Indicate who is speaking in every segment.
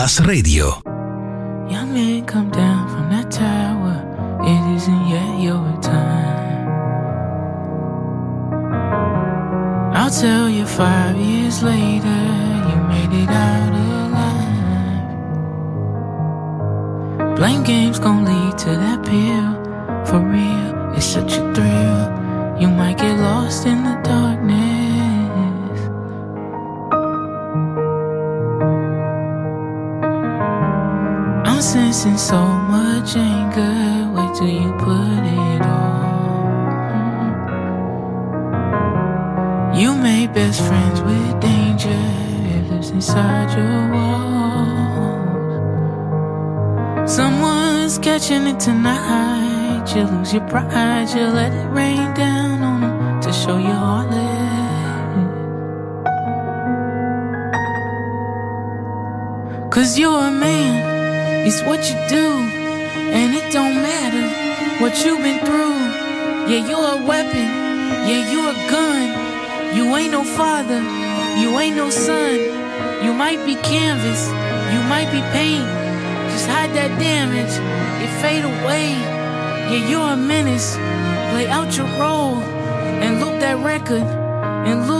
Speaker 1: Masterclass Radio.
Speaker 2: Young man, come down from that tower. It isn't yet your time. I'll tell you five years later, you made it out alive. Blame games gon' lead to that pill. For real, it's such a thrill. You might get lost in the darkness. Sensing so much anger. Wait till you put it on. You made best friends with danger. It lives inside your walls. Someone's catching it tonight. You lose your pride. You let it rain down on them to show you heartless. Cause you're a man, it's what you do. And it don't matter what you've been through. Yeah, you're a weapon, yeah, you're a gun. You ain't no father, you ain't no son. You might be canvas, you might be paint. Just hide that damage, it fade away. Yeah, you're a menace. Play out your role and loop that record and lose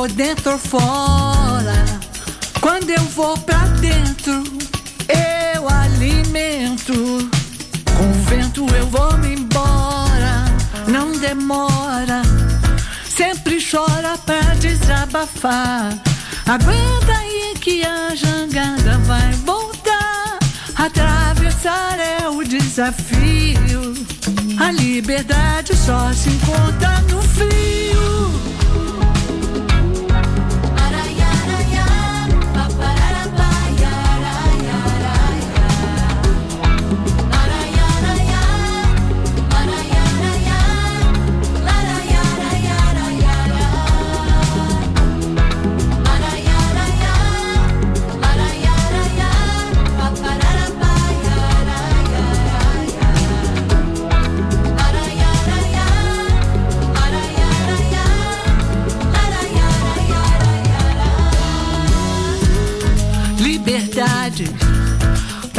Speaker 3: Tô dentro ou fora. Quando eu vou pra dentro, eu alimento. Com vento eu vou me embora. Não demora. Sempre chora pra desabafar. Aguenta aí que a jangada vai voltar. Atravessar é o desafio. A liberdade só se encontra no frio.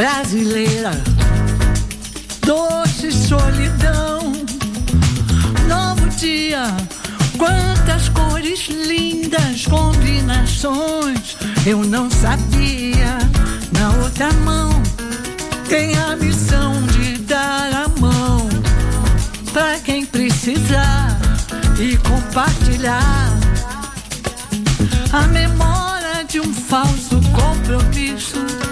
Speaker 3: Brasileira, doce solidão, novo dia, quantas cores lindas, combinações. Eu não sabia, na outra mão tem a missão de dar a mão pra quem precisar e compartilhar a memória de um falso compromisso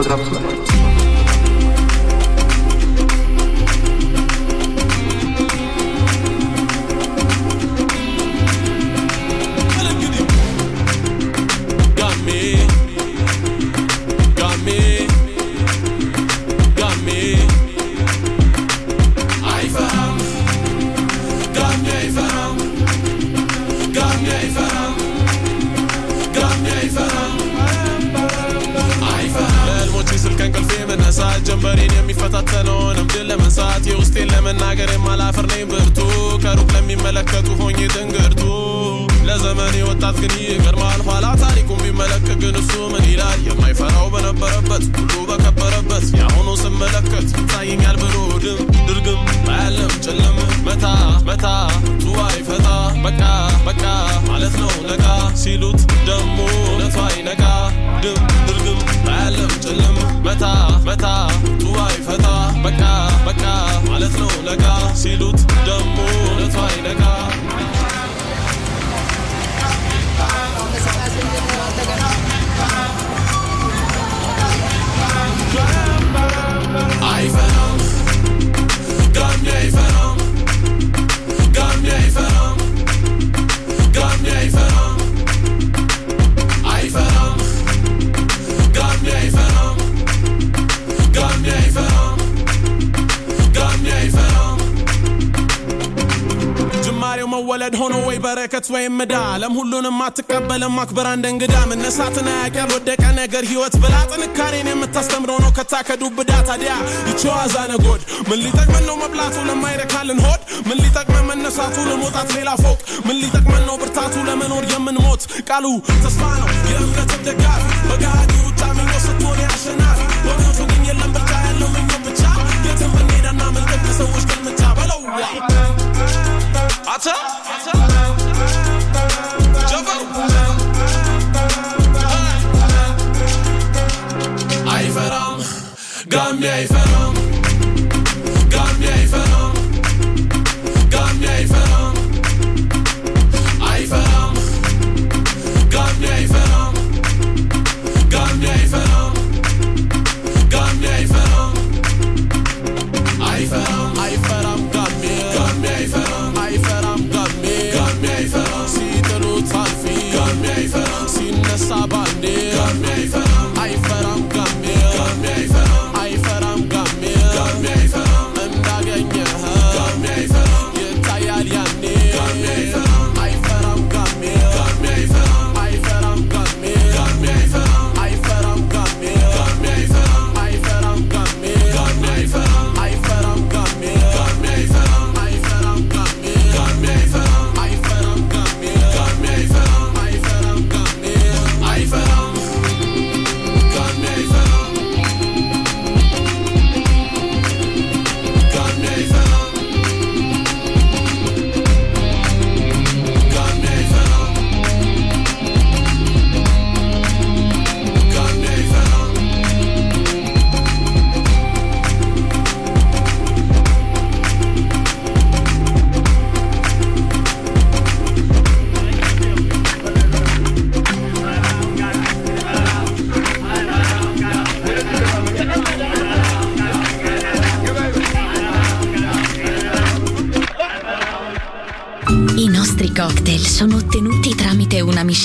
Speaker 4: Sua Gravações. ለማክበር አንድ እንግዳ መነሳትን አያቅ ያልወደቀ ነገር ህይወት ብላ ጥንካሬን የምታስተምረው ነው። ከታከዱብዳ ታዲያ ይቸዋዛ ነጎድ ምን ሊጠቅመን ነው መብላቱ ለማይረካልን ሆድ? ምን ሊጠቅመን መነሳቱ ለመውጣት ሌላ ፎቅ? ምን ሊጠቅመን ነው ብርታቱ ለመኖር የምንሞት? ቃሉ ተስፋ ነው። የእምነት ደጋፊ በጋዲ ውጫሚ ስትሆን ያሸናፊ። ወገቱ ግን የለም ብቻ ያለው ምኞት ብቻ። የትም ብንሄዳና ምልጠቅ ሰዎች ግልምቻ በለው። አተ?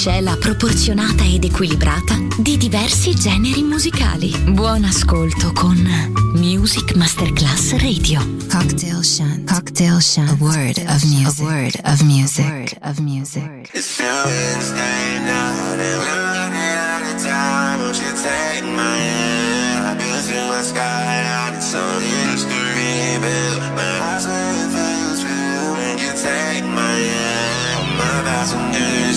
Speaker 5: miscela proporzionata ed equilibrata di diversi generi musicali. Buon ascolto con Music Masterclass Radio.
Speaker 6: Cocktail Shant. Cocktail Shant. A word of music. A word of music. A word of music.
Speaker 7: It's now Wednesday night running out of time. Won't you take my hand? I've been through my skyline. It's on history, but my eyes are you take my hand. My
Speaker 8: passengers.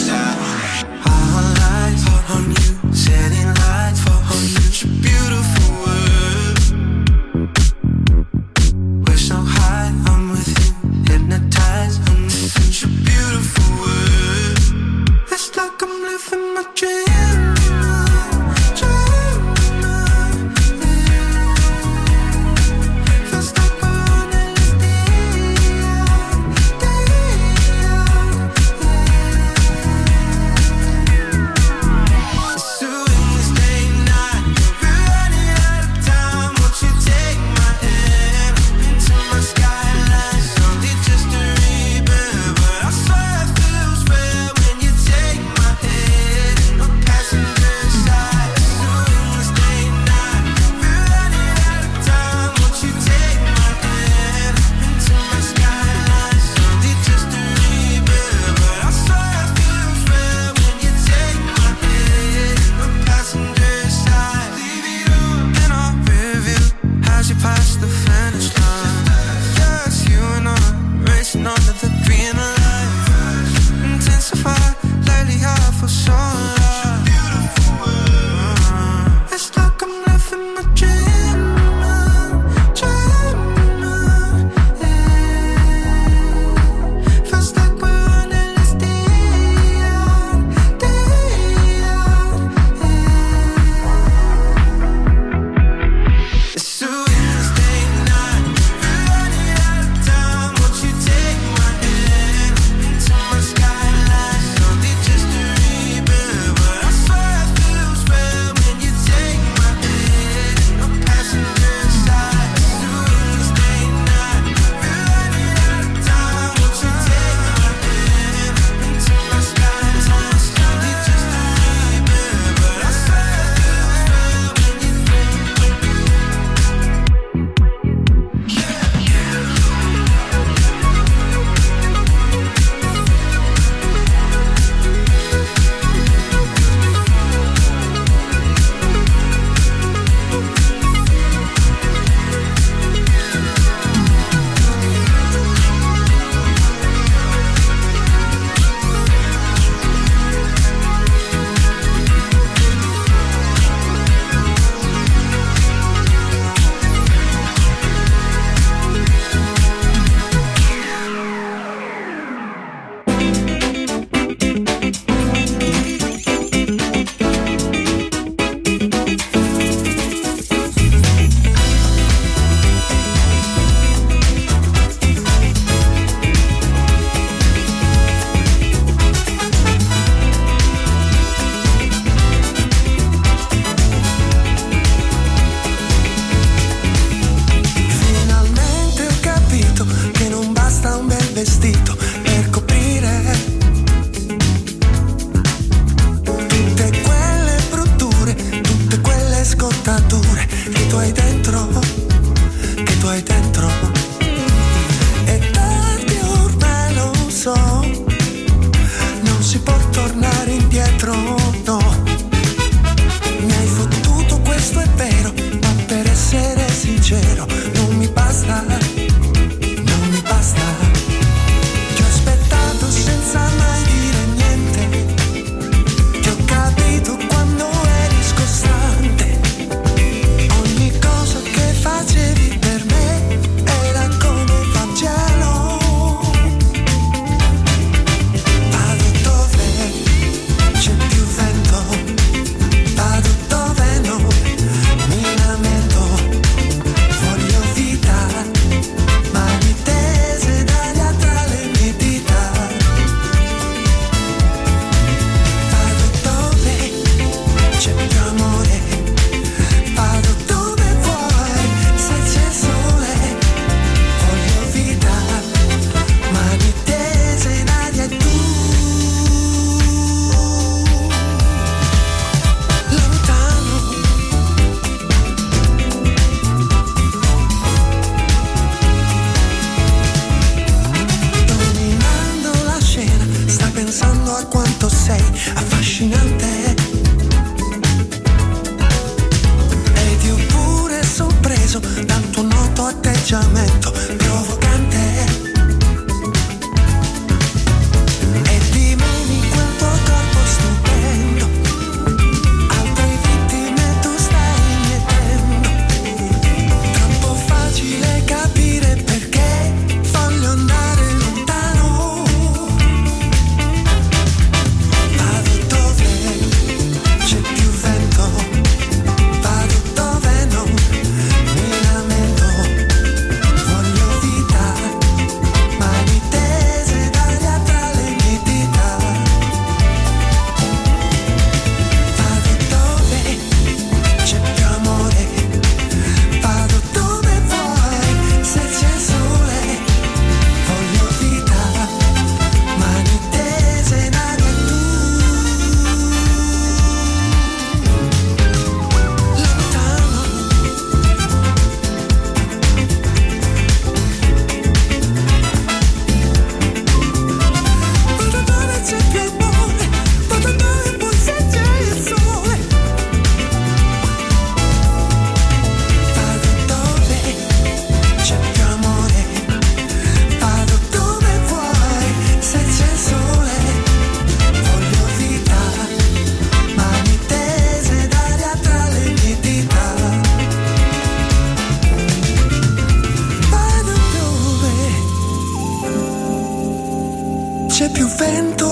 Speaker 8: momento.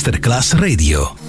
Speaker 1: Masterclass Radio.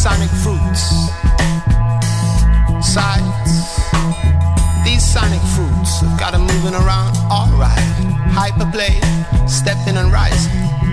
Speaker 9: sonic fruits. Sides. These sonic fruits have got them moving around alright. Hyperplay, stepping and rising.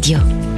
Speaker 5: Radio.